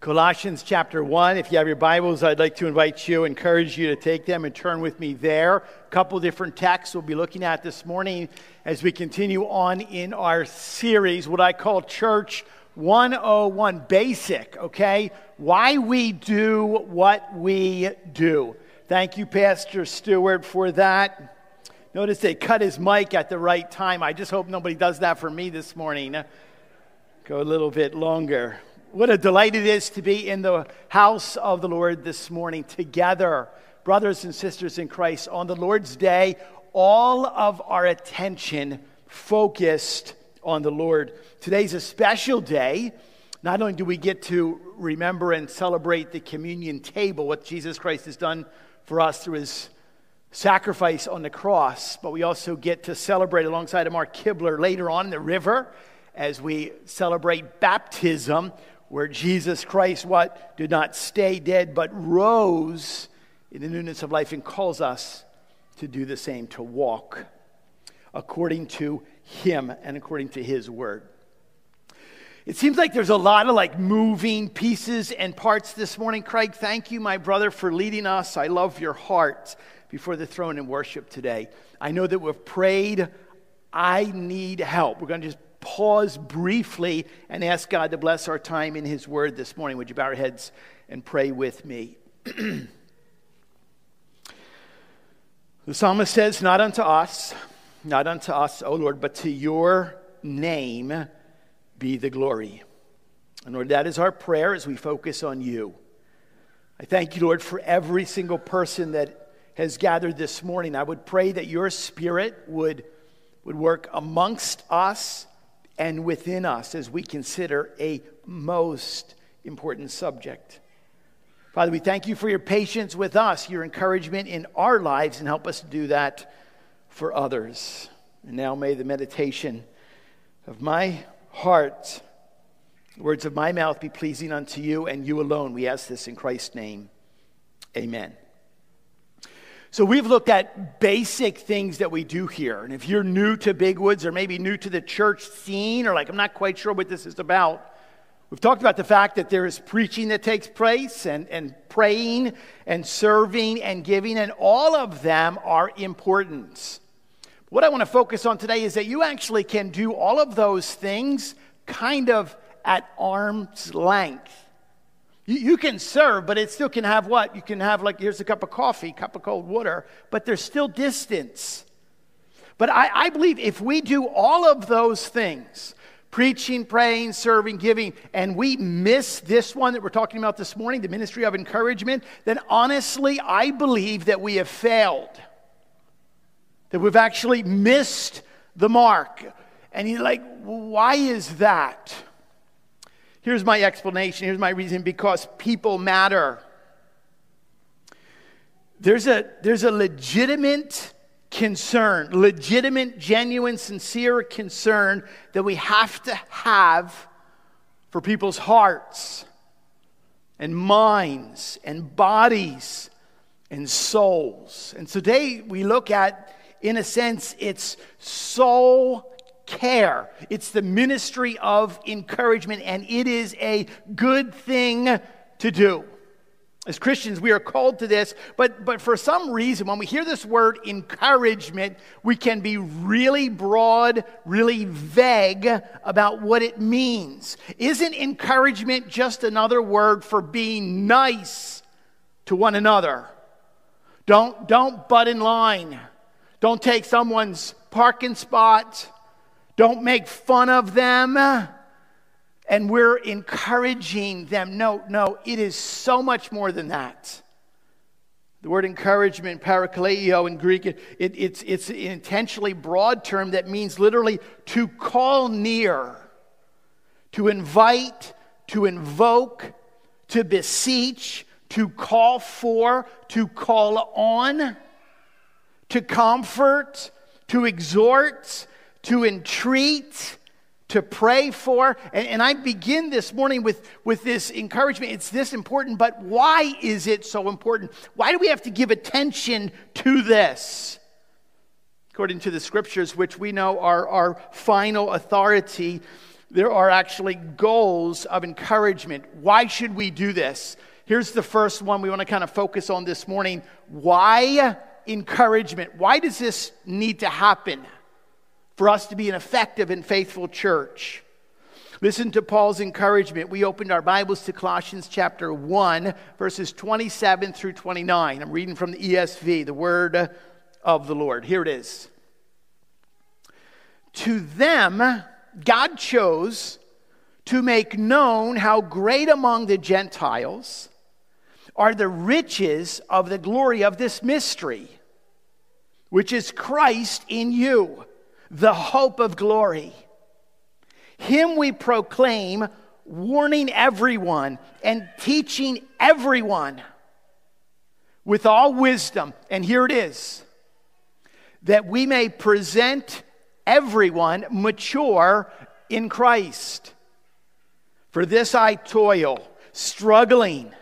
Colossians chapter 1. If you have your Bibles, I'd like to invite you, encourage you to take them and turn with me there. A couple different texts we'll be looking at this morning as we continue on in our series, what I call Church 101 Basic, okay? Why we do what we do. Thank you, Pastor Stewart, for that. Notice they cut his mic at the right time. I just hope nobody does that for me this morning. Go a little bit longer. What a delight it is to be in the house of the Lord this morning together, brothers and sisters in Christ, on the Lord's day, all of our attention focused on the Lord. Today's a special day. Not only do we get to remember and celebrate the communion table, what Jesus Christ has done for us through his sacrifice on the cross, but we also get to celebrate alongside of Mark Kibler later on in the river as we celebrate baptism where Jesus Christ what did not stay dead but rose in the newness of life and calls us to do the same to walk according to him and according to his word. It seems like there's a lot of like moving pieces and parts this morning. Craig thank you my brother for leading us. I love your heart before the throne in worship today. I know that we've prayed i need help. We're going to just pause briefly and ask God to bless our time in His Word this morning. Would you bow your heads and pray with me? the psalmist says, Not unto us, not unto us, O Lord, but to your name be the glory. And Lord, that is our prayer as we focus on you. I thank you, Lord, for every single person that has gathered this morning. I would pray that your spirit would, would work amongst us and within us as we consider a most important subject. Father, we thank you for your patience with us, your encouragement in our lives, and help us to do that for others. And now may the meditation of my heart, the words of my mouth be pleasing unto you and you alone. We ask this in Christ's name. Amen. So, we've looked at basic things that we do here. And if you're new to Big Woods or maybe new to the church scene or like, I'm not quite sure what this is about, we've talked about the fact that there is preaching that takes place and, and praying and serving and giving, and all of them are important. What I want to focus on today is that you actually can do all of those things kind of at arm's length. You, you can serve, but it still can have what? You can have, like, here's a cup of coffee, cup of cold water, but there's still distance. But I, I believe if we do all of those things, preaching, praying, serving, giving, and we miss this one that we're talking about this morning, the ministry of encouragement, then honestly, I believe that we have failed. That we've actually missed the mark. And you're like, why is that? Here's my explanation. Here's my reason because people matter. There's a, there's a legitimate concern, legitimate, genuine, sincere concern that we have to have for people's hearts and minds and bodies and souls. And today we look at, in a sense, it's soul care. It's the ministry of encouragement, and it is a good thing to do. As Christians, we are called to this, but, but for some reason, when we hear this word encouragement, we can be really broad, really vague about what it means. Isn't encouragement just another word for being nice to one another? Don't, don't butt in line. Don't take someone's parking spot. Don't make fun of them. And we're encouraging them. No, no, it is so much more than that. The word encouragement, parakaleo in Greek, it, it, it's, it's an intentionally broad term that means literally to call near, to invite, to invoke, to beseech, to call for, to call on, to comfort, to exhort, to entreat, to pray for. And, and, I begin this morning with, with this encouragement. It's this important, but why is it so important? Why do we have to give attention to this? According to the scriptures, which we know are our final authority, there are actually goals of encouragement. Why should we do this? Here's the first one we want to kind of focus on this morning. Why encouragement? Why does this need to happen for us to be an effective and faithful church? Listen to Paul's encouragement. We opened our Bibles to Colossians chapter 1, verses 27 through 29. I'm reading from the ESV, the word of the Lord. Here it is. To them, God chose to make known how great among the Gentiles are the riches of the glory of this mystery, which is Christ in you, the hope of glory. Him we proclaim, warning everyone and teaching everyone with all wisdom. And here it is that we may present everyone mature in Christ. For this I toil, struggling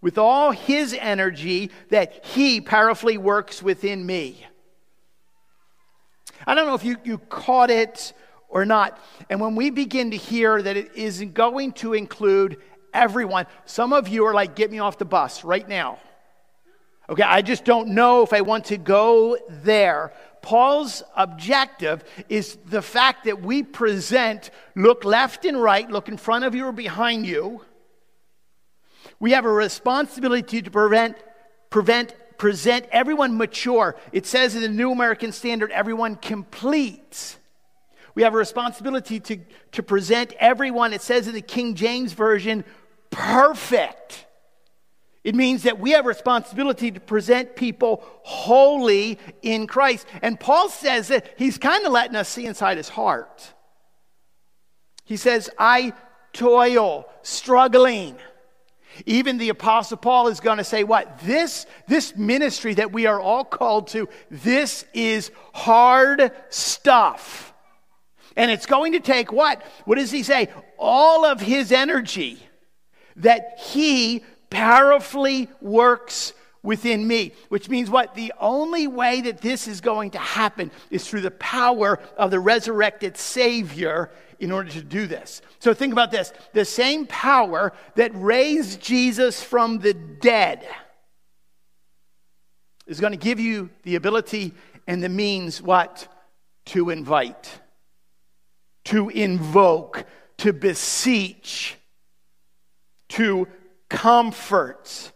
with all his energy that he powerfully works within me. I don't know if you, you caught it or not. And when we begin to hear that it is going to include everyone, some of you are like, get me off the bus right now. Okay, I just don't know if I want to go there. Paul's objective is the fact that we present, look left and right, look in front of you or behind you. We have a responsibility to prevent, prevent, present everyone mature. It says in the New American Standard, everyone complete. We have a responsibility to, to present everyone, it says in the King James Version, perfect. It means that we have a responsibility to present people holy in Christ. And Paul says that he's kind of letting us see inside his heart. He says, I toil, struggling. Even the apostle Paul is going to say what? This this ministry that we are all called to, this is hard stuff. And it's going to take what? What does he say? All of his energy that he powerfully works within me. Which means what? The only way that this is going to happen is through the power of the resurrected Savior in order to do this. So think about this the same power that raised Jesus from the dead is going to give you the ability and the means what? To invite, to invoke, to beseech, to comfort,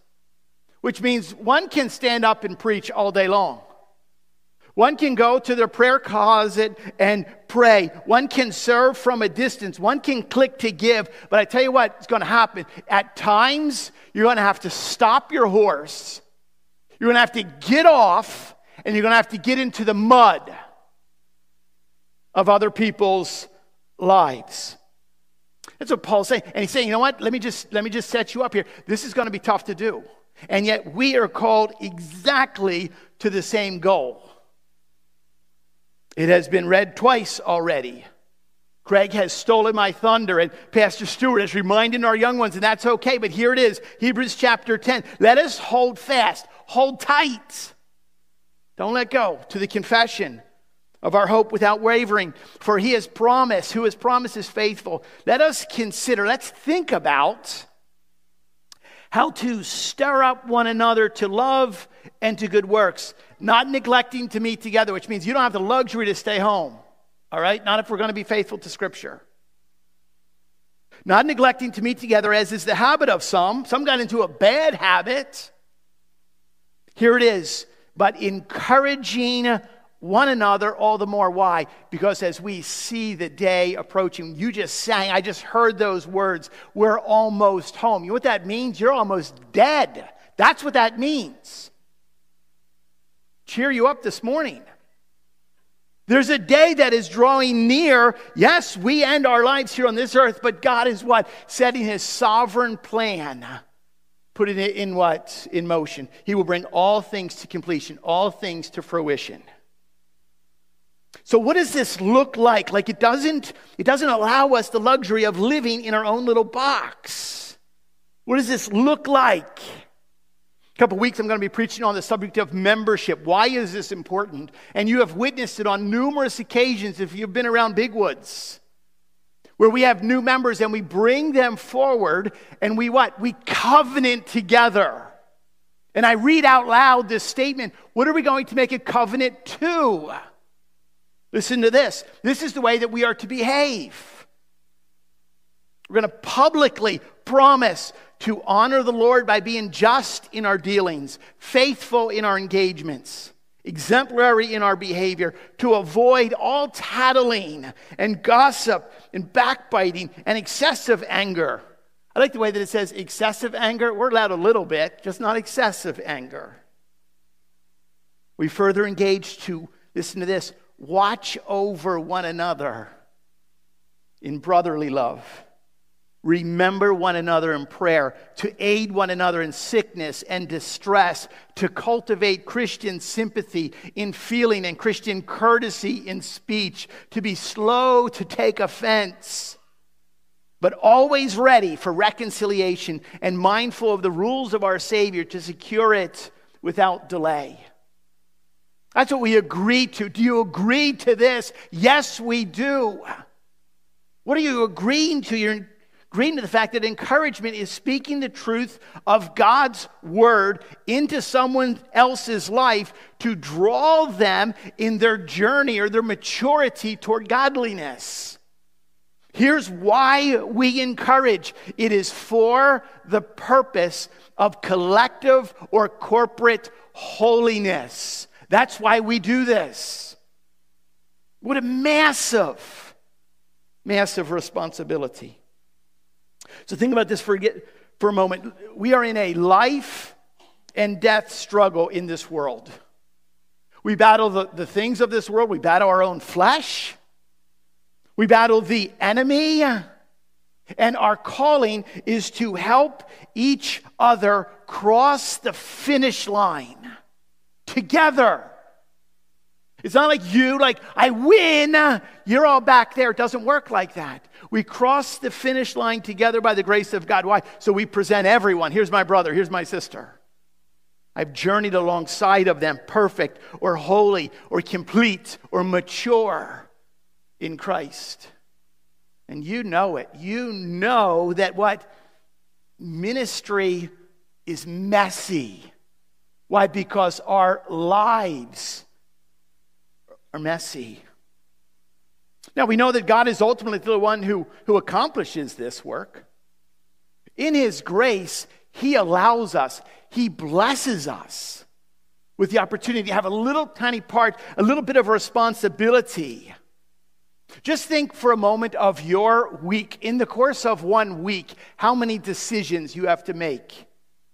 which means one can stand up and preach all day long. One can go to their prayer closet and pray. One can serve from a distance. One can click to give. But I tell you what, it's going to happen. At times, you're going to have to stop your horse. You're going to have to get off, and you're going to have to get into the mud of other people's lives. That's what Paul's saying. And he's saying, you know what? Let me just let me just set you up here. This is going to be tough to do. And yet we are called exactly to the same goal. It has been read twice already. Craig has stolen my thunder, and Pastor Stewart is reminding our young ones, and that's okay. But here it is Hebrews chapter 10. Let us hold fast, hold tight. Don't let go to the confession of our hope without wavering, for he has promised, who has promised is faithful. Let us consider, let's think about how to stir up one another to love and to good works, not neglecting to meet together, which means you don't have the luxury to stay home, all right? Not if we're going to be faithful to Scripture. Not neglecting to meet together, as is the habit of some. Some got into a bad habit. Here it is. But encouraging one another all the more. Why? Because as we see the day approaching, you just sang, I just heard those words, we're almost home. You know what that means? You're almost dead. That's what that means. Cheer you up this morning. There's a day that is drawing near. Yes, we end our lives here on this earth, but God is what? Setting his sovereign plan. Putting it in what? In motion. He will bring all things to completion, all things to fruition. So what does this look like? Like it doesn't it doesn't allow us the luxury of living in our own little box. What does this look like? A couple weeks I'm going to be preaching on the subject of membership. Why is this important? And you have witnessed it on numerous occasions if you've been around Big Woods. where we have new members and we bring them forward and we what? We covenant together. And I read out loud this statement what are we going to make a covenant to? Listen to this. This is the way that we are to behave. We're going to publicly promise to honor the Lord by being just in our dealings, faithful in our engagements, exemplary in our behavior, to avoid all tattling and gossip and backbiting and excessive anger. I like the way that it says excessive anger. We're allowed a little bit, just not excessive anger. We further engage to, listen to this, watch over one another in brotherly love. Remember one another in prayer, to aid one another in sickness and distress, to cultivate Christian sympathy in feeling and Christian courtesy in speech, to be slow to take offense, but always ready for reconciliation and mindful of the rules of our Savior to secure it without delay. That's what we agree to. Do you agree to this? Yes, we do. What are you agreeing to? You're agreeing to the fact that encouragement is speaking the truth of God's word into someone else's life to draw them in their journey or their maturity toward godliness. Here's why we encourage it is for the purpose of collective or corporate holiness. That's why we do this. What a massive, massive responsibility. So think about this for, for a moment. We are in a life and death struggle in this world. We battle the, the things of this world, we battle our own flesh, we battle the enemy. And our calling is to help each other cross the finish line together. It's not like you, like, I win, you're all back there. It doesn't work like that. We cross the finish line together by the grace of God. Why? So we present everyone. Here's my brother, here's my sister. I've journeyed alongside of them, perfect or holy or complete or mature in Christ. And you know it. You know that what? Ministry is messy. Why? Because our lives are messy. Now, we know that God is ultimately the one who, who accomplishes this work. In His grace, He allows us, He blesses us with the opportunity to have a little tiny part, a little bit of responsibility. Just think for a moment of your week. In the course of one week, how many decisions you have to make?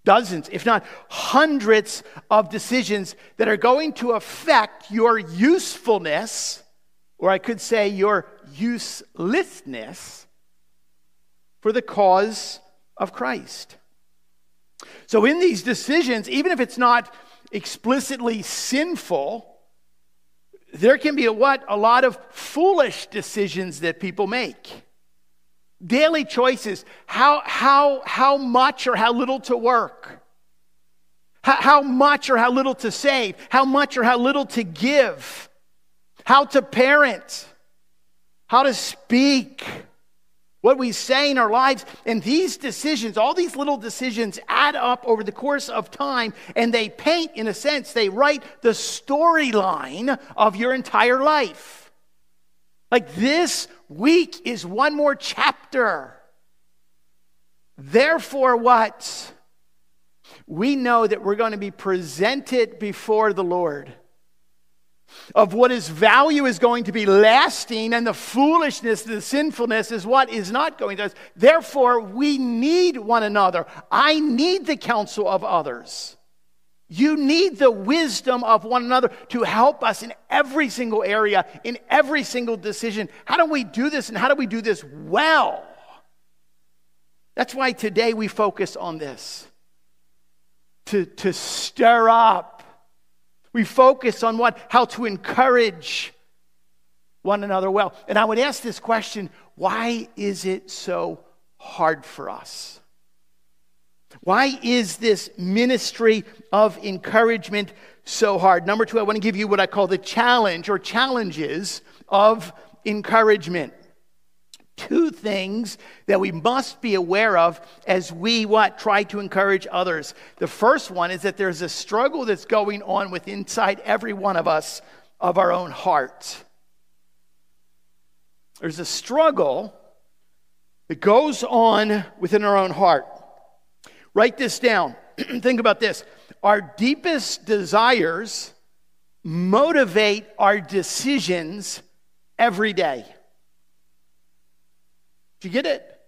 Dozens, if not hundreds, of decisions that are going to affect your usefulness or I could say your uselessness for the cause of Christ. So, in these decisions, even if it's not explicitly sinful, there can be a what? A lot of foolish decisions that people make. Daily choices how, how, how much or how little to work, how, how much or how little to save, how much or how little to give. How to parent, how to speak, what we say in our lives. And these decisions, all these little decisions, add up over the course of time and they paint, in a sense, they write the storyline of your entire life. Like this week is one more chapter. Therefore, what? We know that we're going to be presented before the Lord of what his value is going to be lasting, and the foolishness, the sinfulness is what is not going to. Therefore, we need one another. I need the counsel of others. You need the wisdom of one another to help us in every single area, in every single decision. How do we do this, and how do we do this well? That's why today we focus on this to, to stir up we focus on what? How to encourage one another well. And I would ask this question why is it so hard for us? Why is this ministry of encouragement so hard? Number two, I want to give you what I call the challenge or challenges of encouragement. two things that we must be aware of as we what try to encourage others. The first one is that there's a struggle that's going on with inside every one of us of our own heart. There's a struggle that goes on within our own heart. Write this down. Think about this. Our deepest desires motivate our decisions every day. Do you get it?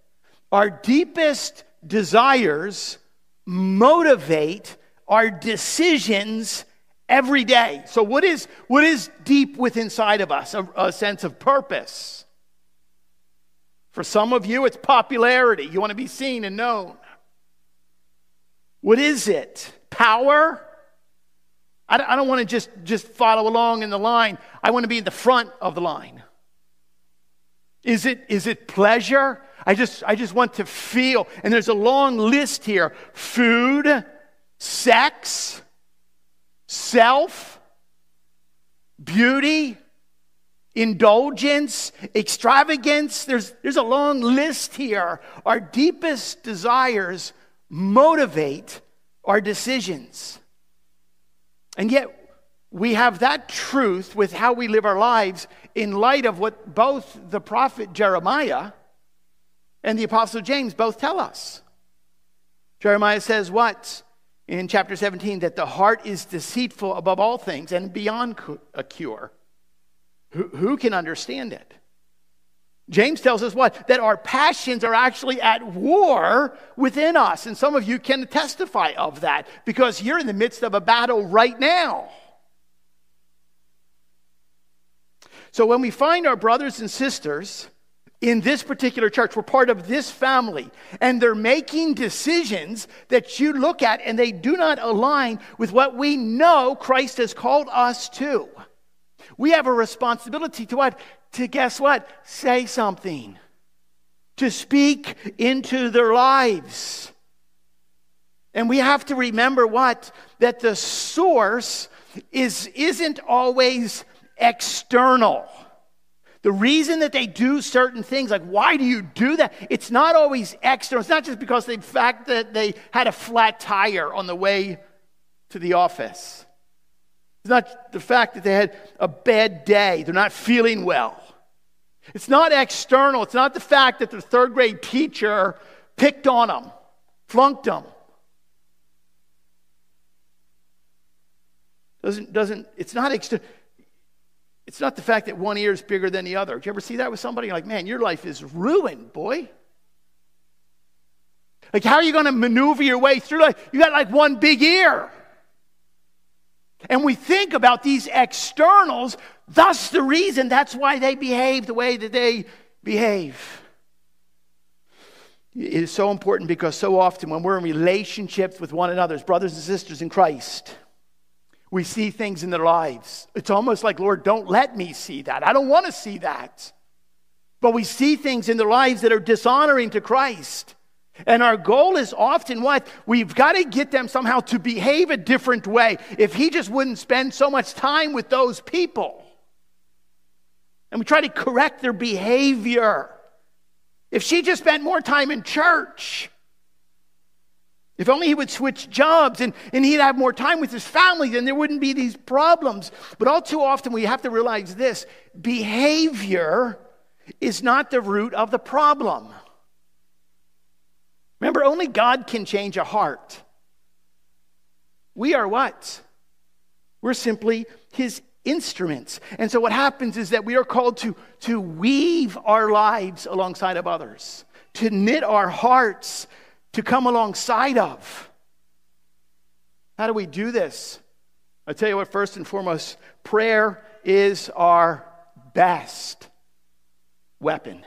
Our deepest desires motivate our decisions every day. So, what is, what is deep within inside of us? A, a sense of purpose. For some of you, it's popularity. You want to be seen and known. What is it? Power? I don't, want to just, just follow along in the line. I want to be in the front of the line. Is it, is it pleasure? I just, I just want to feel. And there's a long list here food, sex, self, beauty, indulgence, extravagance. There's, there's a long list here. Our deepest desires motivate our decisions. And yet, we have that truth with how we live our lives in light of what both the prophet Jeremiah and the apostle James both tell us. Jeremiah says what? In chapter 17, that the heart is deceitful above all things and beyond a cure. Who, who can understand it? James tells us what? That our passions are actually at war within us. And some of you can testify of that because you're in the midst of a battle right now. So when we find our brothers and sisters in this particular church, we're part of this family, and they're making decisions that you look at and they do not align with what we know Christ has called us to. We have a responsibility to what? To guess what? Say something. To speak into their lives. And we have to remember what? That the source is, isn't always external. The reason that they do certain things, like why do you do that? It's not always external. It's not just because the fact that they had a flat tire on the way to the office. It's not the fact that they had a bad day. They're not feeling well. It's not external. It's not the fact that their third grade teacher picked on them, flunked them. Doesn't, doesn't, it's not external. It's not the fact that one ear is bigger than the other. Did you ever see that with somebody? You're like, man, your life is ruined, boy. Like, how are you going to maneuver your way through life? You got like one big ear. And we think about these externals, thus the reason that's why they behave the way that they behave. It is so important because so often when we're in relationships with one another, as brothers and sisters in Christ, we see things in their lives. It's almost like, Lord, don't let me see that. I don't want to see that. But we see things in their lives that are dishonoring to Christ. And our goal is often what? We've got to get them somehow to behave a different way. If he just wouldn't spend so much time with those people, and we try to correct their behavior. If she just spent more time in church, if only he would switch jobs and, and he'd have more time with his family, then there wouldn't be these problems. But all too often, we have to realize this behavior is not the root of the problem. Remember, only God can change a heart. We are what? We're simply his instruments. And so what happens is that we are called to, to weave our lives alongside of others, to knit our hearts to come alongside of. How do we do this? I tell you what, first and foremost, prayer is our best weapon,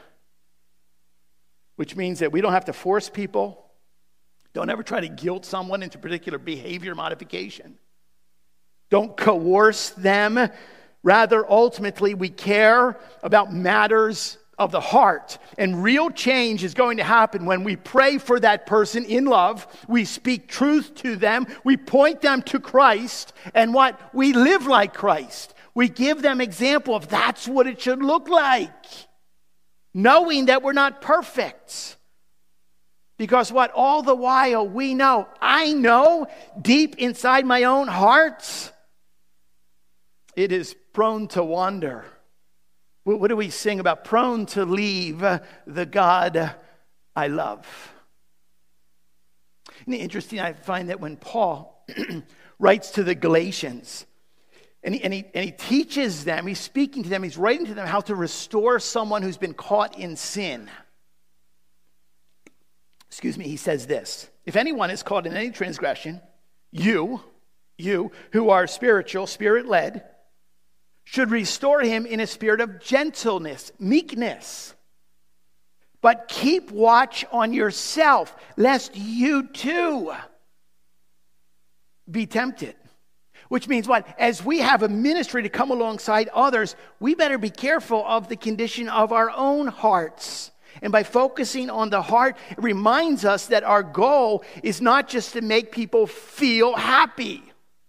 which means that we don't have to force people. Don't ever try to guilt someone into particular behavior modification. Don't coerce them. Rather, ultimately, we care about matters of the heart. And real change is going to happen when we pray for that person in love, we speak truth to them, we point them to Christ, and what? We live like Christ. We give them example of that's what it should look like. Knowing that we're not perfect. Because what? All the while we know, I know deep inside my own heart, it is prone to wander. What do we sing about? Prone to leave the God I love. It interesting? I find that when Paul writes to the Galatians, and he, and, he, and he teaches them, he's speaking to them, he's writing to them how to restore someone who's been caught in sin. Excuse me, he says this If anyone is caught in any transgression, you, you who are spiritual, spirit led, should restore him in a spirit of gentleness, meekness. But keep watch on yourself, lest you too be tempted. Which means what? As we have a ministry to come alongside others, we better be careful of the condition of our own hearts. And by focusing on the heart, it reminds us that our goal is not just to make people feel happy.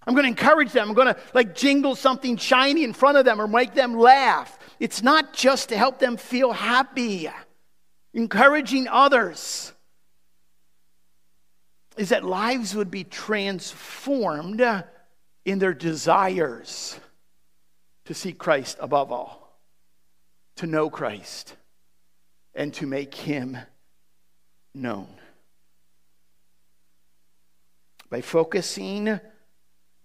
I'm going to encourage them. I'm going to like jingle something shiny in front of them or make them laugh. It's not just to help them feel happy. Encouraging others is that lives would be transformed in their desires to see Christ above all, to know Christ, and to make him known. By focusing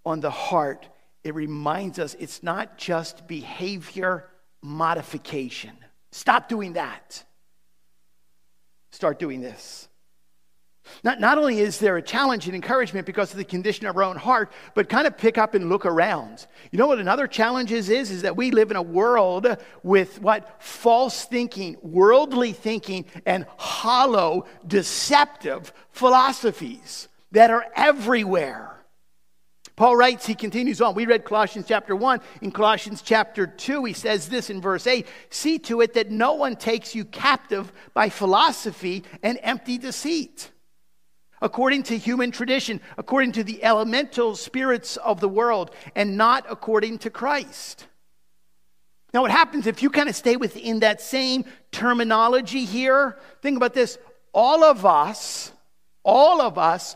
on the heart, it reminds us it's not just behavior modification. Stop doing that. Start doing this. Not, not only is there a challenge and encouragement because of the condition of our own heart, but kind of pick up and look around. You know what another challenge is? Is, is that we live in a world with what? False thinking, worldly thinking, and hollow, deceptive philosophies that are everywhere. Paul writes, he continues on. We read Colossians chapter 1. In Colossians chapter 2, he says this in verse 8 See to it that no one takes you captive by philosophy and empty deceit, according to human tradition, according to the elemental spirits of the world, and not according to Christ. Now, what happens if you kind of stay within that same terminology here? Think about this. All of us, all of us,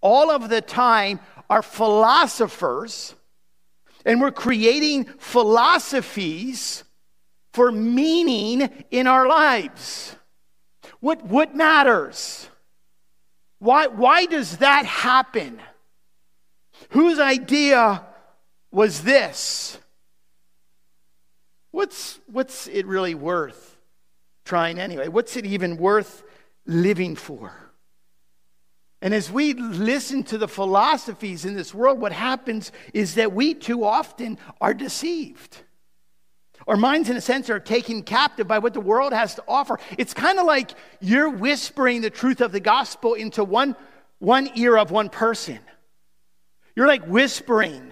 all of the time are philosophers and we're creating philosophies for meaning in our lives. What, what matters? Why, why does that happen? Whose idea was this? What's, what's it really worth trying anyway? What's it even worth living for? And as we listen to the philosophies in this world, what happens is that we too often are deceived. Our minds, in a sense, are taken captive by what the world has to offer. It's kind of like you're whispering the truth of the gospel into one, one ear of one person. You're like whispering.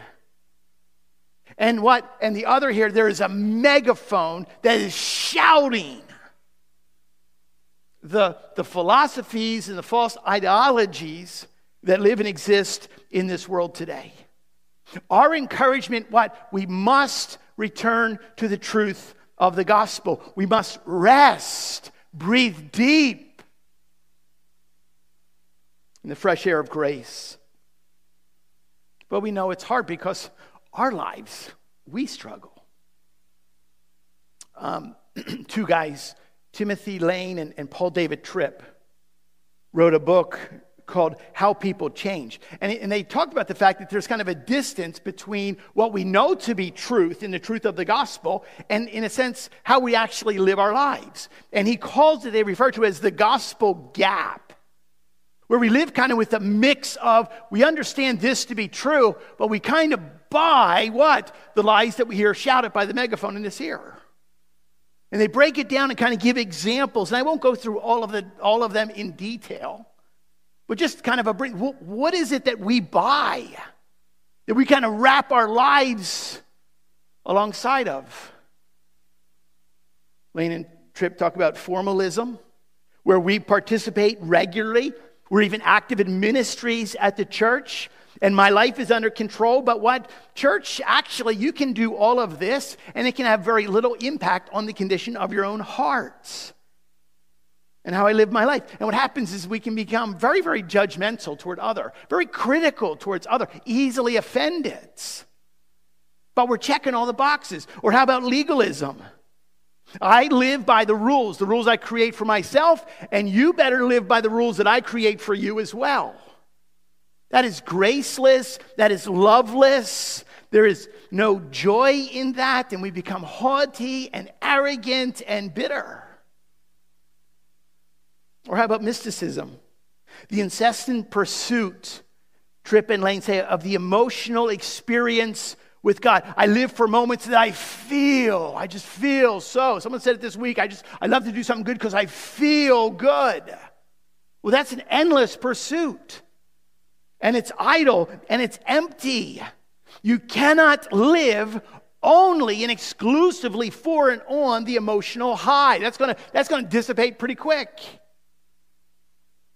And what? And the other here, there is a megaphone that is shouting the, the philosophies and the false ideologies that live and exist in this world today. Our encouragement, what? We must return to the truth of the gospel. We must rest, breathe deep in the fresh air of grace. But we know it's hard because our lives, we struggle. Um, two guys Timothy Lane and, and Paul David Tripp wrote a book called How People Change. And, and they talked about the fact that there's kind of a distance between what we know to be truth in the truth of the gospel and, in a sense, how we actually live our lives. And he calls it, they refer to it as the gospel gap, where we live kind of with a mix of we understand this to be true, but we kind of buy what? The lies that we hear shouted by the megaphone in this ear. And they break it down and kind of give examples. And I won't go through all of, the, all of them in detail, but just kind of a brief what is it that we buy that we kind of wrap our lives alongside of? Lane and Tripp talk about formalism, where we participate regularly. We're even active in ministries at the church. and my life is under control. But what? Church, actually, you can do all of this, and it can have very little impact on the condition of your own hearts and how I live my life. And what happens is we can become very, very judgmental toward other, very critical towards other, easily offended. But we're checking all the boxes. Or how about legalism? I live by the rules, the rules I create for myself, and you better live by the rules that I create for you as well. That is graceless, that is loveless. There is no joy in that, and we become haughty and arrogant and bitter. Or how about mysticism? The incessant pursuit, Tripp and Lane eh, say, of the emotional experience with God. I live for moments that I feel. I just feel so. Someone said it this week. I just, I love to do something good because I feel good. Well, that's an endless pursuit. And it's idle and it's empty. You cannot live only and exclusively for and on the emotional high. That's going to that's going to dissipate pretty quick.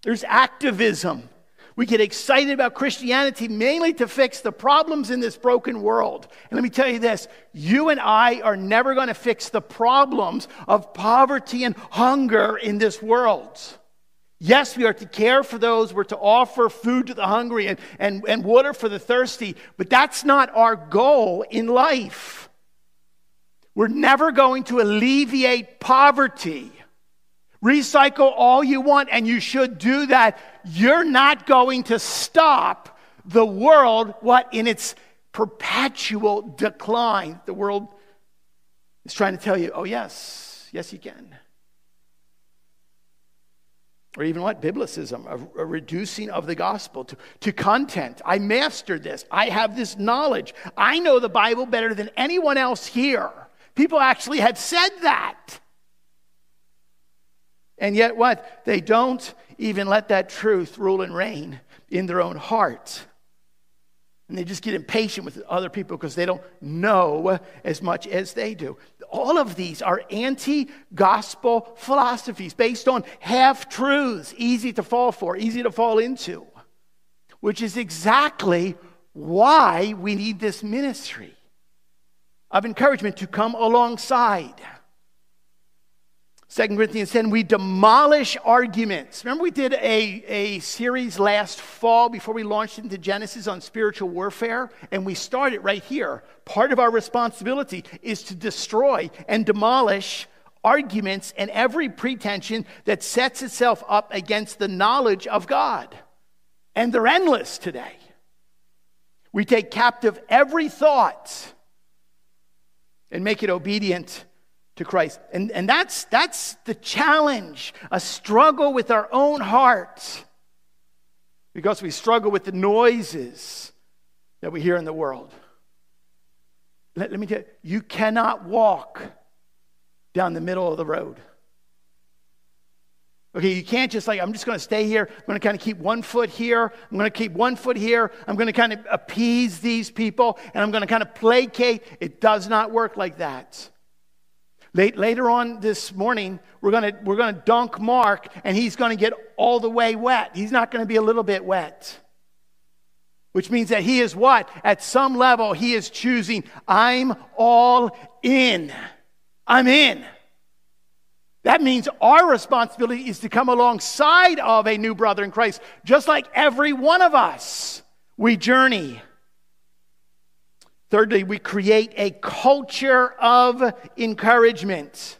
There's activism. We get excited about Christianity mainly to fix the problems in this broken world. And let me tell you this you and I are never going to fix the problems of poverty and hunger in this world. Yes, we are to care for those, we're to offer food to the hungry and, and, and water for the thirsty, but that's not our goal in life. We're never going to alleviate poverty. Recycle all you want, and you should do that. You're not going to stop the world, what, in its perpetual decline. The world is trying to tell you, oh, yes, yes, you can. Or even what? Biblicism, a, a reducing of the gospel to, to content. I mastered this. I have this knowledge. I know the Bible better than anyone else here. People actually have said that. And yet, what? They don't even let that truth rule and reign in their own heart. And they just get impatient with other people because they don't know as much as they do. All of these are anti gospel philosophies based on half truths, easy to fall for, easy to fall into, which is exactly why we need this ministry of encouragement to come alongside. 2 Corinthians 10, we demolish arguments. Remember, we did a, a series last fall before we launched into Genesis on spiritual warfare? And we started right here. Part of our responsibility is to destroy and demolish arguments and every pretension that sets itself up against the knowledge of God. And they're endless today. We take captive every thought and make it obedient to Christ. And, and that's, that's the challenge, a struggle with our own hearts because we struggle with the noises that we hear in the world. Let, let me tell you, you cannot walk down the middle of the road. Okay, you can't just like, I'm just going to stay here. I'm going to kind of keep one foot here. I'm going to keep one foot here. I'm going to kind of appease these people and I'm going to kind of placate. It does not work like that. Late, later on this morning, we're going we're going to dunk Mark, and he's going to get all the way wet. He's not going to be a little bit wet. Which means that he is what? At some level, he is choosing, I'm all in. I'm in. That means our responsibility is to come alongside of a new brother in Christ, just like every one of us. We journey. Thirdly, we create a culture of encouragement.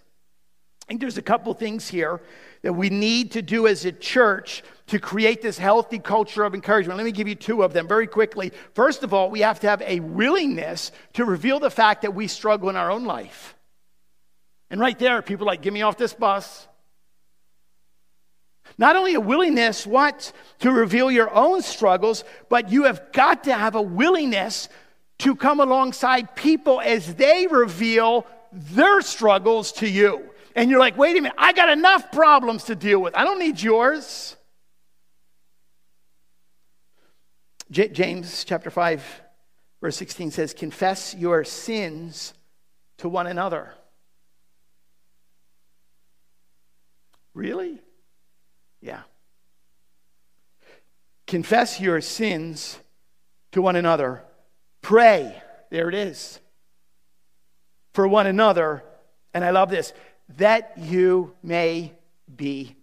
I think there's a couple things here that we need to do as a church to create this healthy culture of encouragement. Let me give you two of them very quickly. First of all, we have to have a willingness to reveal the fact that we struggle in our own life. And right there, people like, get me off this bus. Not only a willingness, what? To reveal your own struggles, but you have got to have a willingness to come alongside people as they reveal their struggles to you. And you're like, wait a minute, I got enough problems to deal with. I don't need yours. J- James chapter 5, verse 16 says, Confess your sins to one another. Really? Yeah. Confess your sins to one another. Pray. There it is. For one another. And I love this that you may be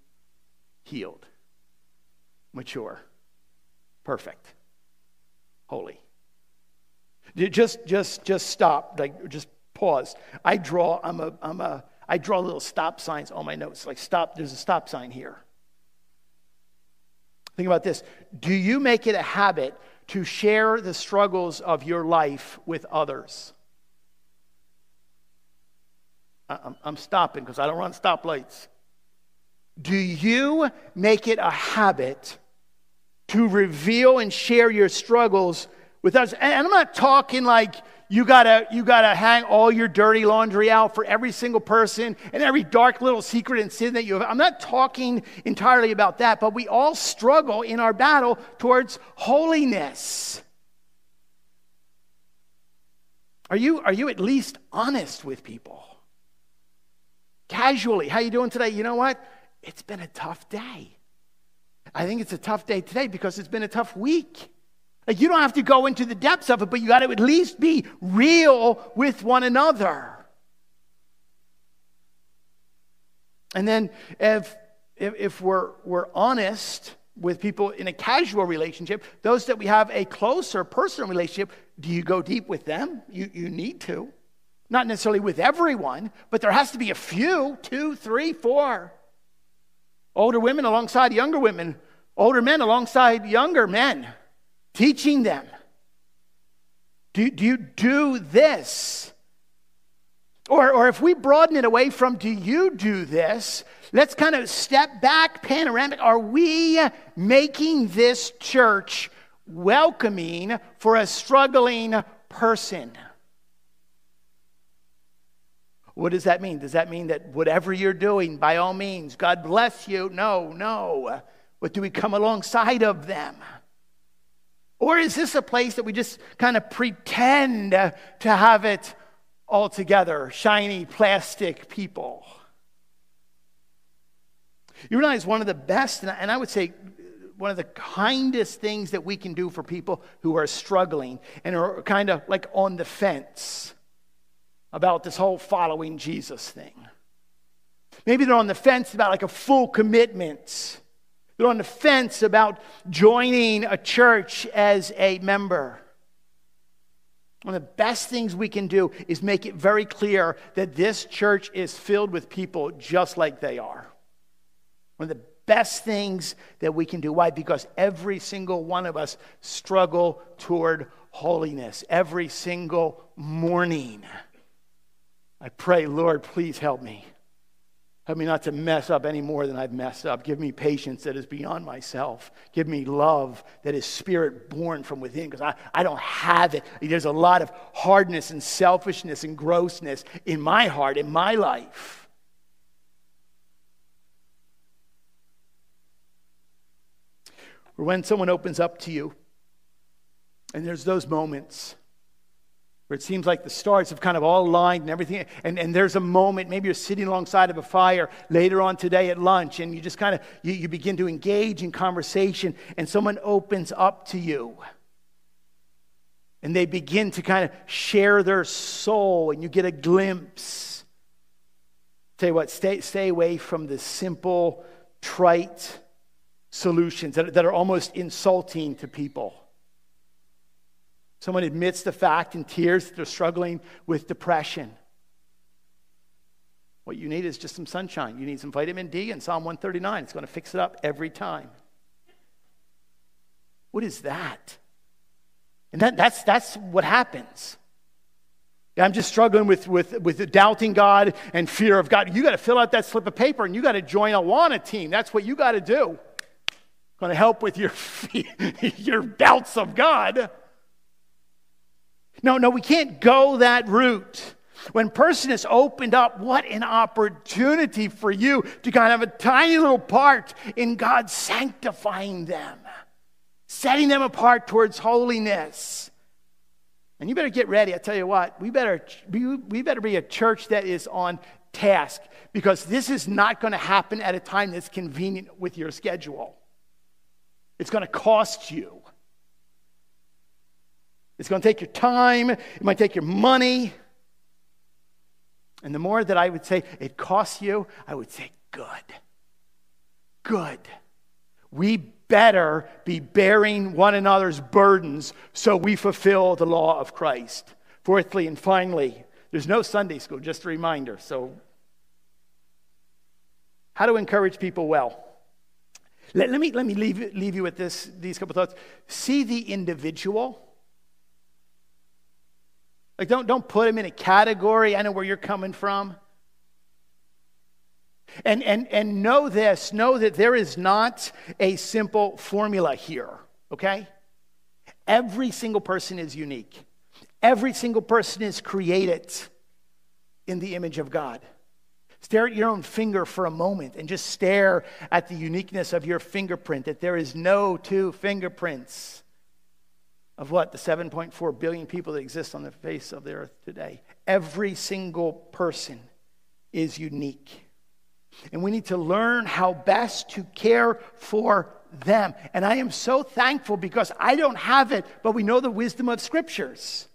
healed, mature, perfect, holy. Just, just, just stop. Like, just pause. I draw. I'm a, I'm a. I draw little stop signs on my notes. Like, stop. There's a stop sign here. Think about this. Do you make it a habit to share the struggles of your life with others? I'm stopping because I don't run stoplights. Do you make it a habit to reveal and share your struggles with us? And I'm not talking like you gotta, you gotta hang all your dirty laundry out for every single person and every dark little secret and sin that you have. I'm not talking entirely about that, but we all struggle in our battle towards holiness. Are you, are you at least honest with people? Casually, how you doing today? You know what? It's been a tough day. I think it's a tough day today because it's been a tough week. Like you don't have to go into the depths of it, but you got to at least be real with one another. And then if, if, if we're, we're honest with people in a casual relationship, those that we have a closer personal relationship, do you go deep with them? You, you need to. Not necessarily with everyone, but there has to be a few two, three, four. Older women alongside younger women, older men alongside younger men teaching them. Do, do you do this? Or, or if we broaden it away from do you do this, let's kind of step back panoramic. Are we making this church welcoming for a struggling person? What does that mean? Does that mean that whatever you're doing, by all means, God bless you? No, no. But do we come alongside of them? Or is this a place that we just kind of pretend to have it all together, shiny plastic people? You realize one of the best, and I would say one of the kindest things that we can do for people who are struggling and are kind of like on the fence about this whole following Jesus thing. Maybe they're on the fence about like a full commitment they're on the fence about joining a church as a member. One of the best things we can do is make it very clear that this church is filled with people just like they are. One of the best things that we can do. Why? Because every single one of us struggle toward holiness every single morning. I pray, Lord, please help me. Help me not to mess up any more than I've messed up. Give me patience that is beyond myself. Give me love that is spirit born from within because I, I don't have it. There's a lot of hardness and selfishness and grossness in my heart, in my life. Or when someone opens up to you, and there's those moments where it seems like the stars have kind of all aligned and everything. And, and there's a moment, maybe you're sitting alongside of a fire later on today at lunch, and you just kind of you, you begin to engage in conversation, and someone opens up to you. And they begin to kind of share their soul, and you get a glimpse. Tell you what, stay, stay away from the simple, trite solutions that, that are almost insulting to people. Someone admits the fact in tears that they're struggling with depression. What you need is just some sunshine. You need some vitamin D and Psalm 139. It's going to fix it up every time. What is that? And that, that's, that's what happens. I'm just struggling with, with, with doubting God and fear of God. You got to fill out that slip of paper and you got to join a Awana team. That's what you got to do. Going to help with your, your doubts of God. No, no, we can't go that route. When person is opened up, what an opportunity for you to kind of have a tiny little part in God sanctifying them, setting them apart towards holiness. And you better get ready. I tell you what, we better, we better be a church that is on task because this is not going to happen at a time that's convenient with your schedule. It's going to cost you. It's going to take your time, it might take your money. And the more that I would say it costs you, I would say, good. Good. We better be bearing one another's burdens so we fulfill the law of Christ. Fourthly and finally, there's no Sunday school, just a reminder. So, how to encourage people well. Let, let me, let me leave, leave you with this, these couple thoughts. See the individual. Like, don't, don't put them in a category. I know where you're coming from. And, and, and know this know that there is not a simple formula here, okay? Every single person is unique, every single person is created in the image of God. Stare at your own finger for a moment and just stare at the uniqueness of your fingerprint, that there is no two fingerprints of what? The 7.4 billion people that exist on the face of the earth today. Every single person is unique. And we need to learn how best to care for them. And I am so thankful because I don't have it, but we know the wisdom of scriptures.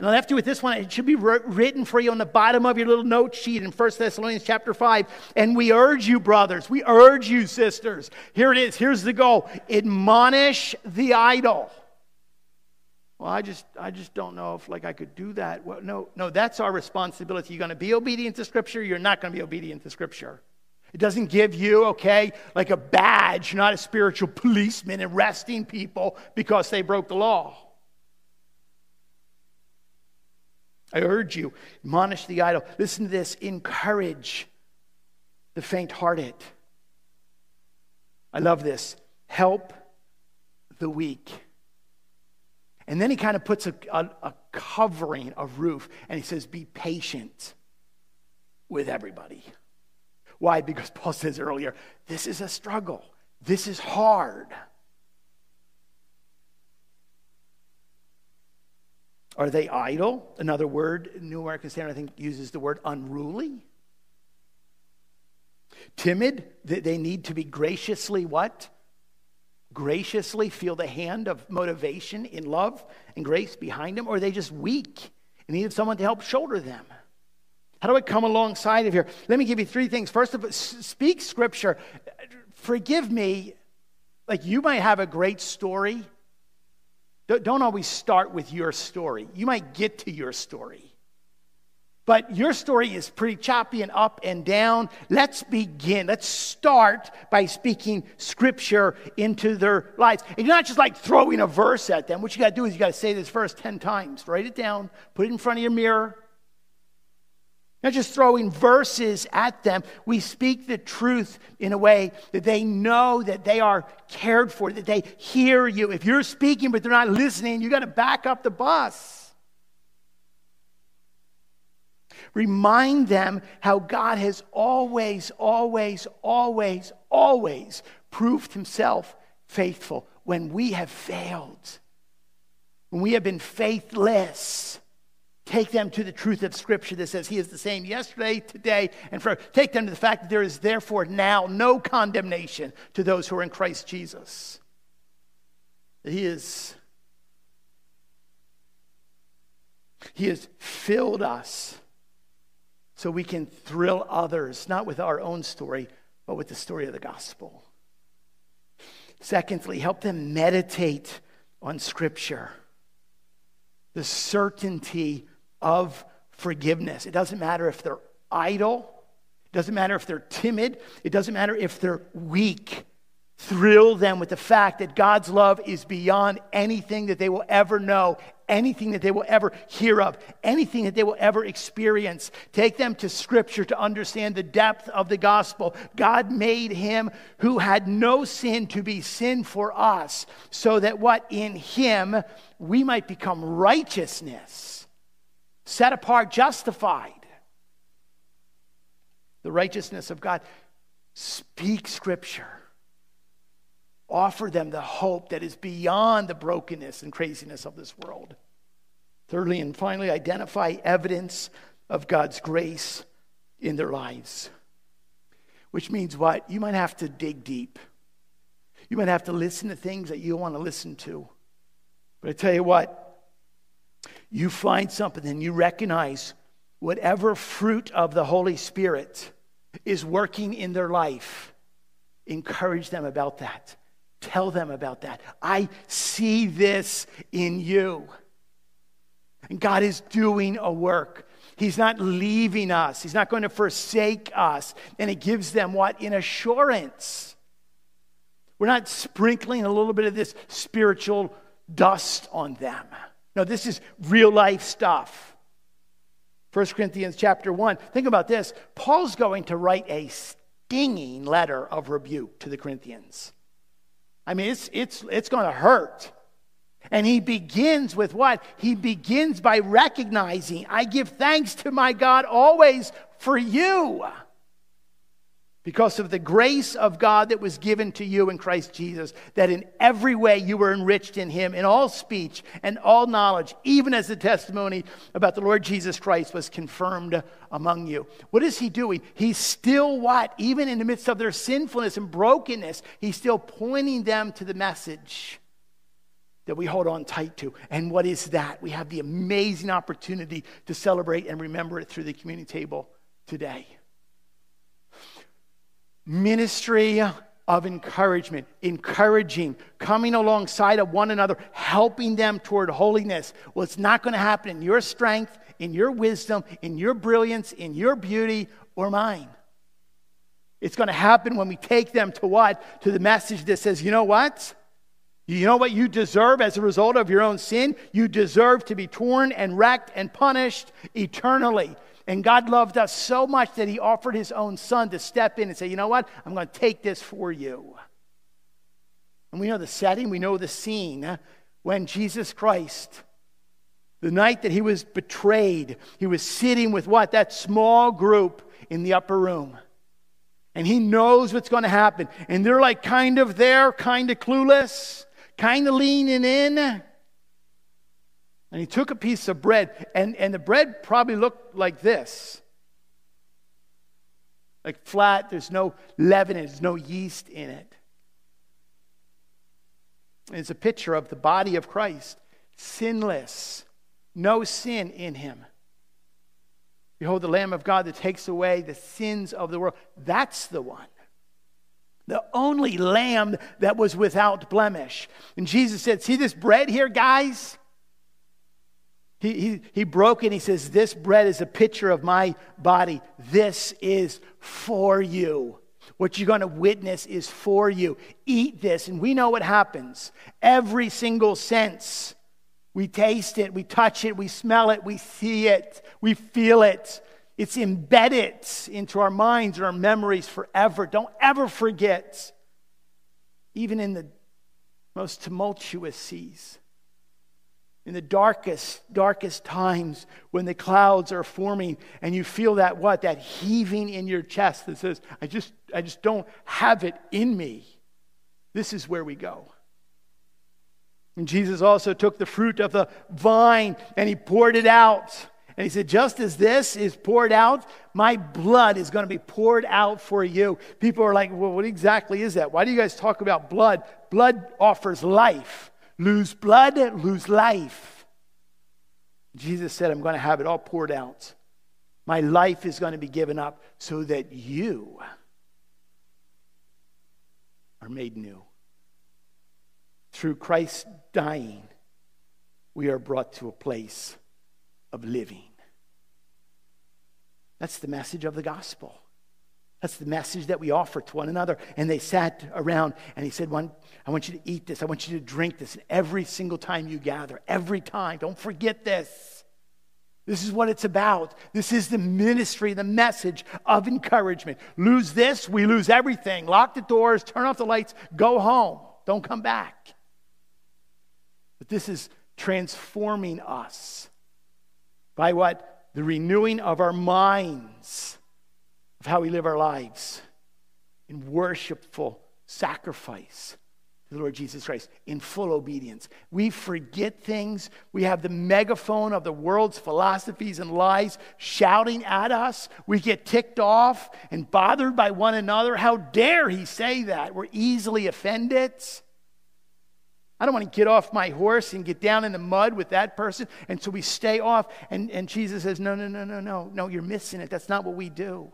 And I'll have to with this one. It should be written for you on the bottom of your little note sheet in 1 Thessalonians chapter 5. And we urge you, brothers, we urge you, sisters. Here it is. Here's the goal admonish the idle. Well, I just, I just don't know if like I could do that. Well, no, no, that's our responsibility. You're going to be obedient to Scripture. You're not going to be obedient to Scripture. It doesn't give you, okay, like a badge. Not a spiritual policeman arresting people because they broke the law. I urge you, admonish the idle. Listen to this encourage the faint hearted. I love this. Help the weak. And then he kind of puts a, a, a covering, a roof, and he says, Be patient with everybody. Why? Because Paul says earlier, this is a struggle. This is hard. Are they idle? Another word, New American Standard, I think, uses the word unruly. Timid, they need to be graciously what? graciously feel the hand of motivation in love and grace behind them, or are they just weak and need someone to help shoulder them? How do I come alongside of here? Let me give you three things. First of all, speak scripture. Forgive me, like you might have a great story. Don't always start with your story. You might get to your story. But your story is pretty choppy and up and down. Let's begin. Let's start by speaking scripture into their lives. And you're not just like throwing a verse at them. What you got to do is you got to say this verse 10 times. Write it down, put it in front of your mirror. Not just throwing verses at them. We speak the truth in a way that they know that they are cared for, that they hear you. If you're speaking but they're not listening, you got to back up the bus. Remind them how God has always, always, always, always proved himself faithful when we have failed, when we have been faithless. Take them to the truth of Scripture that says He is the same yesterday, today, and forever. Take them to the fact that there is therefore now no condemnation to those who are in Christ Jesus. He is. He has filled us so we can thrill others, not with our own story, but with the story of the gospel. Secondly, help them meditate on Scripture, the certainty of forgiveness. It doesn't matter if they're idle, it doesn't matter if they're timid, it doesn't matter if they're weak. Thrill them with the fact that God's love is beyond anything that they will ever know, anything that they will ever hear of, anything that they will ever experience. Take them to Scripture to understand the depth of the gospel. God made him who had no sin to be sin for us, so that what in him we might become righteousness, set apart, justified. The righteousness of God. Speak Scripture offer them the hope that is beyond the brokenness and craziness of this world. Thirdly and finally, identify evidence of God's grace in their lives. Which means what? You might have to dig deep. You might have to listen to things that you want to listen to. But I tell you what, you find something and you recognize whatever fruit of the Holy Spirit is working in their life, encourage them about that. Tell them about that. I see this in you. And God is doing a work. He's not leaving us. He's not going to forsake us. And it gives them what? An assurance. We're not sprinkling a little bit of this spiritual dust on them. No, this is real life stuff. 1 Corinthians chapter 1. Think about this. Paul's going to write a stinging letter of rebuke to the Corinthians. I mean, it's, it's, it's going to hurt. And he begins with what? He begins by recognizing, I give thanks to my God always for you because of the grace of God that was given to you in Christ Jesus, that in every way you were enriched in him, in all speech and all knowledge, even as the testimony about the Lord Jesus Christ was confirmed among you. What is he doing? He's still what? Even in the midst of their sinfulness and brokenness, he's still pointing them to the message that we hold on tight to. And what is that? We have the amazing opportunity to celebrate and remember it through the community table today ministry of encouragement, encouraging, coming alongside of one another, helping them toward holiness. Well, it's not going to happen in your strength, in your wisdom, in your brilliance, in your beauty, or mine. It's going to happen when we take them to what? To the message that says, you know what? You know what you deserve as a result of your own sin? You deserve to be torn and wrecked and punished eternally. And God loved us so much that He offered His own Son to step in and say, you know what? I'm going to take this for you. And we know the setting, we know the scene when Jesus Christ, the night that He was betrayed, He was sitting with what? That small group in the upper room. And He knows what's going to happen. And they're like kind of there, kind of clueless, kind of leaning in. And he took a piece of bread, and, and the bread probably looked like this like flat, there's no leaven, there's no yeast in it. It's a picture of the body of Christ, sinless, no sin in him. Behold, the Lamb of God that takes away the sins of the world. That's the one. The only lamb that was without blemish. And Jesus said, See this bread here, guys? He, he, he broke it. He says, This bread is a picture of my body. This is for you. What you're going to witness is for you. Eat this. And we know what happens. Every single sense. We taste it, we touch it, we smell it, we see it, we feel it. It's embedded into our minds and our memories forever. Don't ever forget, even in the most tumultuous seas in the darkest, darkest times when the clouds are forming and you feel that what? That heaving in your chest that says, I just, I just don't have it in me. This is where we go. And Jesus also took the fruit of the vine and he poured it out. And he said, Just as this is poured out, my blood is going to be poured out for you. People are like, Well, what exactly is that? Why do you guys talk about blood? Blood offers life. Lose blood, lose life. Jesus said, I'm going to have it all poured out. My life is going to be given up so that you are made new. Through Christ dying, we are brought to a place of living. That's the message of the gospel. That's the message that we offer to one another. And they sat around and he said, I want you to eat this. I want you to drink this. And every single time you gather, every time, don't forget this. This is what it's about. This is the ministry, the message of encouragement. Lose this, we lose everything. Lock the doors, turn off the lights, go home. Don't come back. But this is transforming us by what? The renewing of our minds of how we live our lives in worshipful sacrifice to the Lord Jesus Christ, in full obedience. We forget things. We have the megaphone of the world's philosophies and lies shouting at us. We get ticked off and bothered by one another. How dare he say that? We're easily offended. I don't want to get off my horse and get down in the mud with that person. And so we stay off. And, and Jesus says, No, no, no, no, no. No, you're missing it. That's not what we do.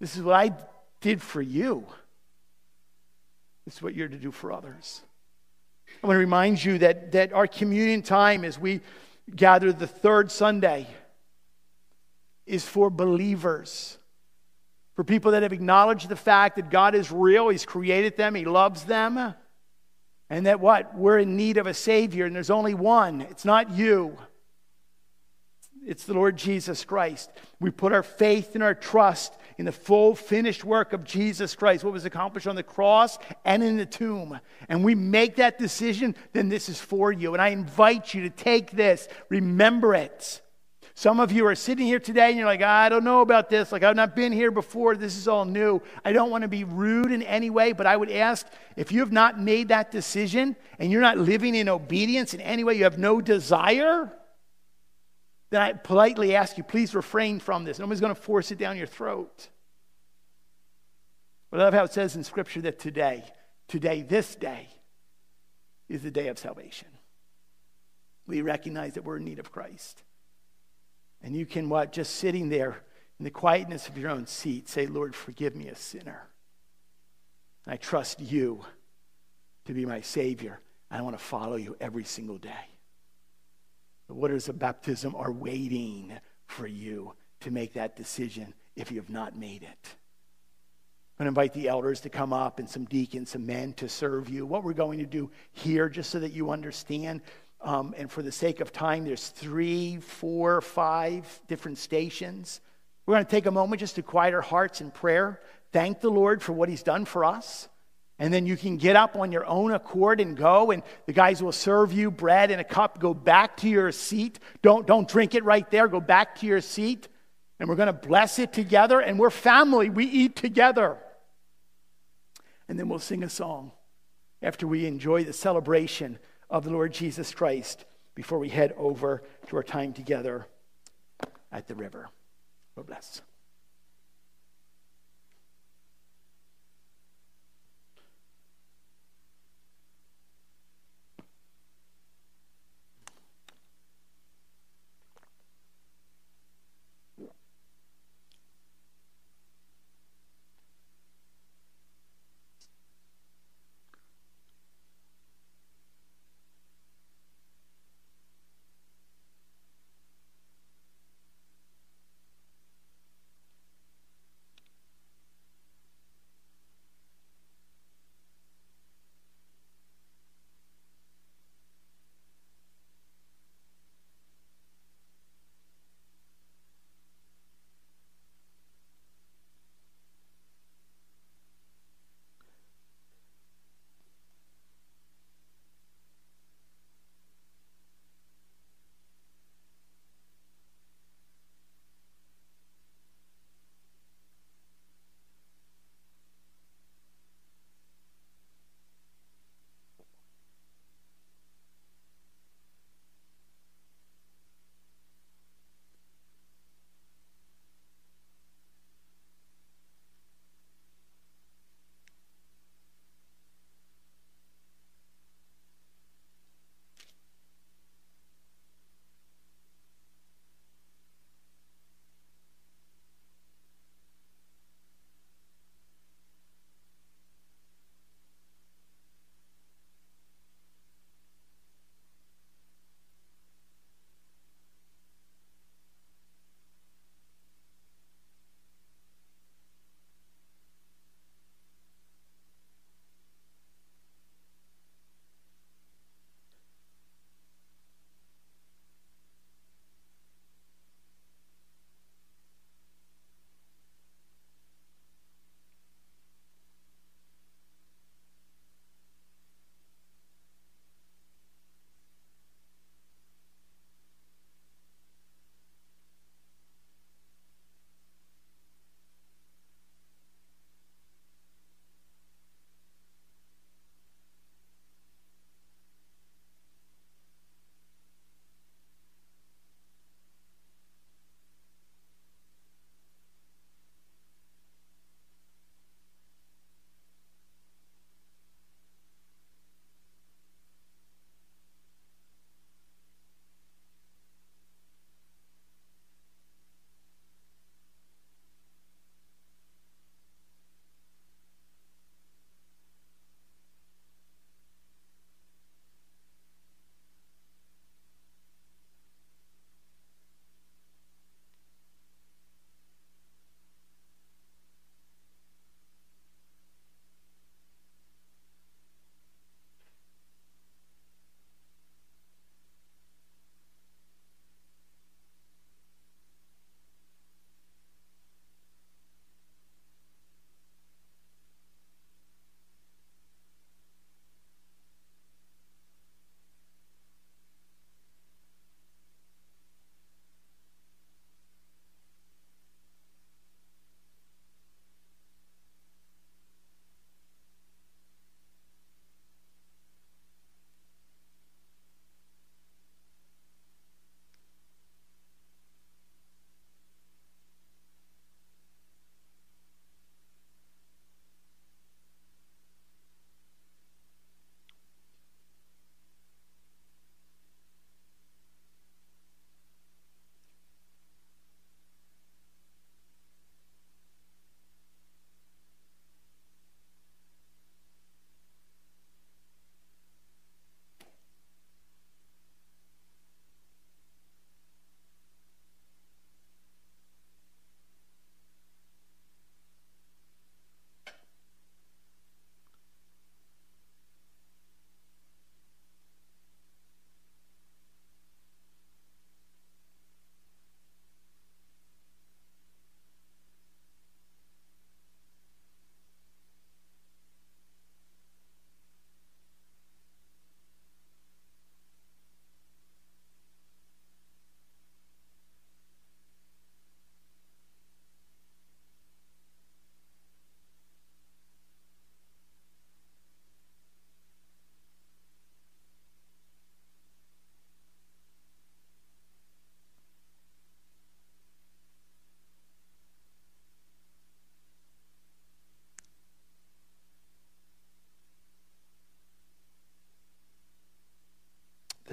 This is what I did for you. This is what you're to do for others. I want to remind you that, that our communion time as we gather the third Sunday is for believers, for people that have acknowledged the fact that God is real, He's created them, He loves them and that what? We're in need of a Savior, and there's only one. It's not you, it's the Lord Jesus Christ. We put our faith and our trust in the full finished work of Jesus Christ, what was accomplished on the cross and in the tomb. And we make that decision, then this is for you. And I invite you to take this, remember it. Some of you are sitting here today and you're like, I don't know about this. Like, I've not been here before. This is all new. I don't want to be rude in any way, but I would ask if you have not made that decision and you're not living in obedience in any way, you have no desire, then I politely ask you, please refrain from this. Nobody's going to force it down your throat. But I love how it says in Scripture that today, today, this day, is the day of salvation. We recognize that we're in need of Christ. And you can, what, just sitting there in the quietness of your own seat, say, Lord, forgive me a sinner. I trust you to be my Savior. I want to follow you every single day. The waters of baptism are waiting for you to make that decision if you have not made it. I'm going to invite the elders to come up and some deacons, some men to serve you. What we're going to do here, just so that you understand, um, and for the sake of time, there's three, four, five different stations. We're going to take a moment just to quiet our hearts in prayer, thank the Lord for what He's done for us. And then you can get up on your own accord and go, and the guys will serve you bread and a cup. Go back to your seat. Don't, don't drink it right there. Go back to your seat. And we're going to bless it together. And we're family. We eat together. And then we'll sing a song after we enjoy the celebration of the Lord Jesus Christ before we head over to our time together at the river. God bless.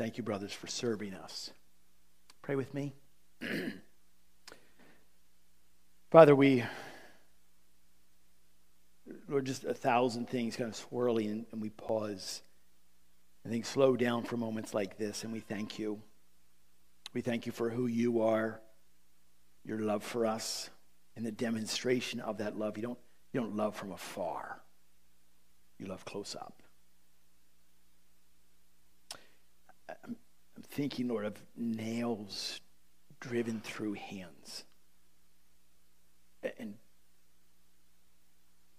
Thank you, brothers, for serving us. Pray with me. Father, we, Lord, just a thousand things kind of swirling, and we pause. I think slow down for moments like this, and we thank you. We thank you for who you are, your love for us, and the demonstration of that love. You don't, you don't love from afar, you love close up. I'm, I'm thinking, Lord, of nails driven through hands and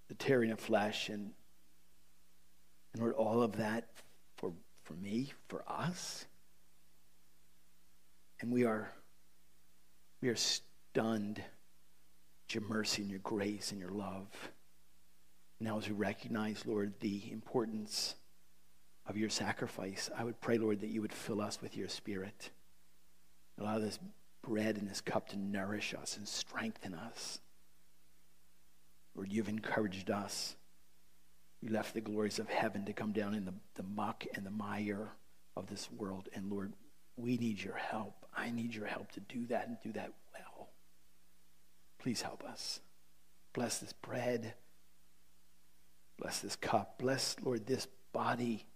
the tearing of flesh and, and Lord, all of that for, for me, for us. And we are, we are stunned at your mercy and your grace and your love. Now, as we recognize, Lord, the importance of your sacrifice, I would pray, Lord, that you would fill us with your spirit. Allow this bread and this cup to nourish us and strengthen us. Lord, you've encouraged us. You left the glories of heaven to come down in the, the muck and the mire of this world. And Lord, we need your help. I need your help to do that and do that well. Please help us. Bless this bread. Bless this cup. Bless, Lord, this body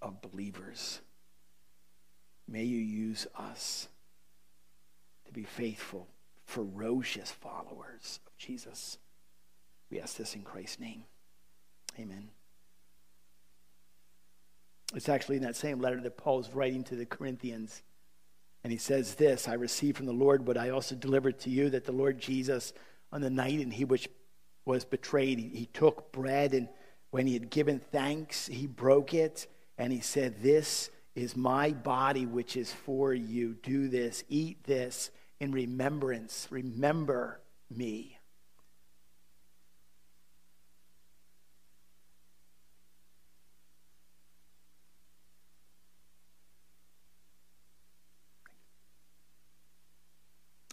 of believers. May you use us to be faithful, ferocious followers of Jesus. We ask this in Christ's name. Amen. It's actually in that same letter that Paul's writing to the Corinthians. And he says this I received from the Lord what I also delivered to you that the Lord Jesus, on the night in he which was betrayed, he took bread, and when he had given thanks, he broke it, and he said, This is my body, which is for you. Do this, eat this in remembrance. Remember me.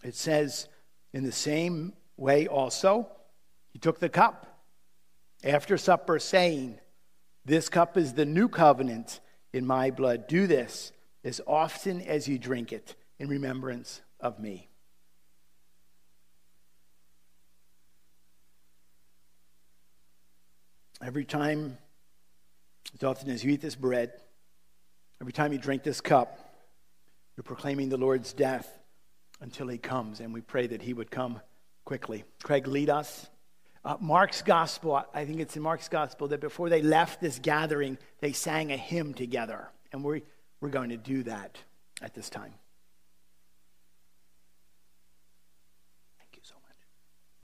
It says, in the same way also, he took the cup after supper, saying, This cup is the new covenant in my blood. Do this as often as you drink it in remembrance of me. Every time, as often as you eat this bread, every time you drink this cup, you're proclaiming the Lord's death until he comes, and we pray that he would come quickly. Craig, lead us. Uh, Mark's gospel, I think it's in Mark's gospel that before they left this gathering, they sang a hymn together. And we're, we're going to do that at this time.